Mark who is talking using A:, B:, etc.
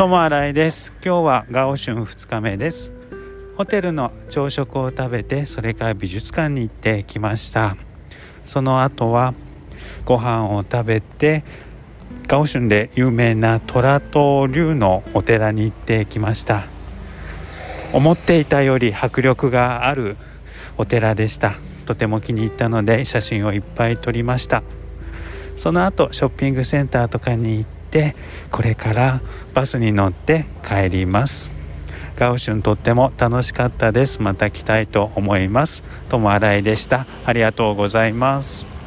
A: 友新井です。今日はガオシュン2日目です。ホテルの朝食を食べてそれから美術館に行ってきました。その後はご飯を食べてガオシュンで有名なトラト流のお寺に行ってきました。思っていたより迫力があるお寺でした。とても気に入ったので写真をいっぱい撮りました。その後ショッピングセンターとかに行ってこれからバスに乗って帰ります。ガオシュンとっても楽しかったです。また来たいと思います。友新井でした。ありがとうございます。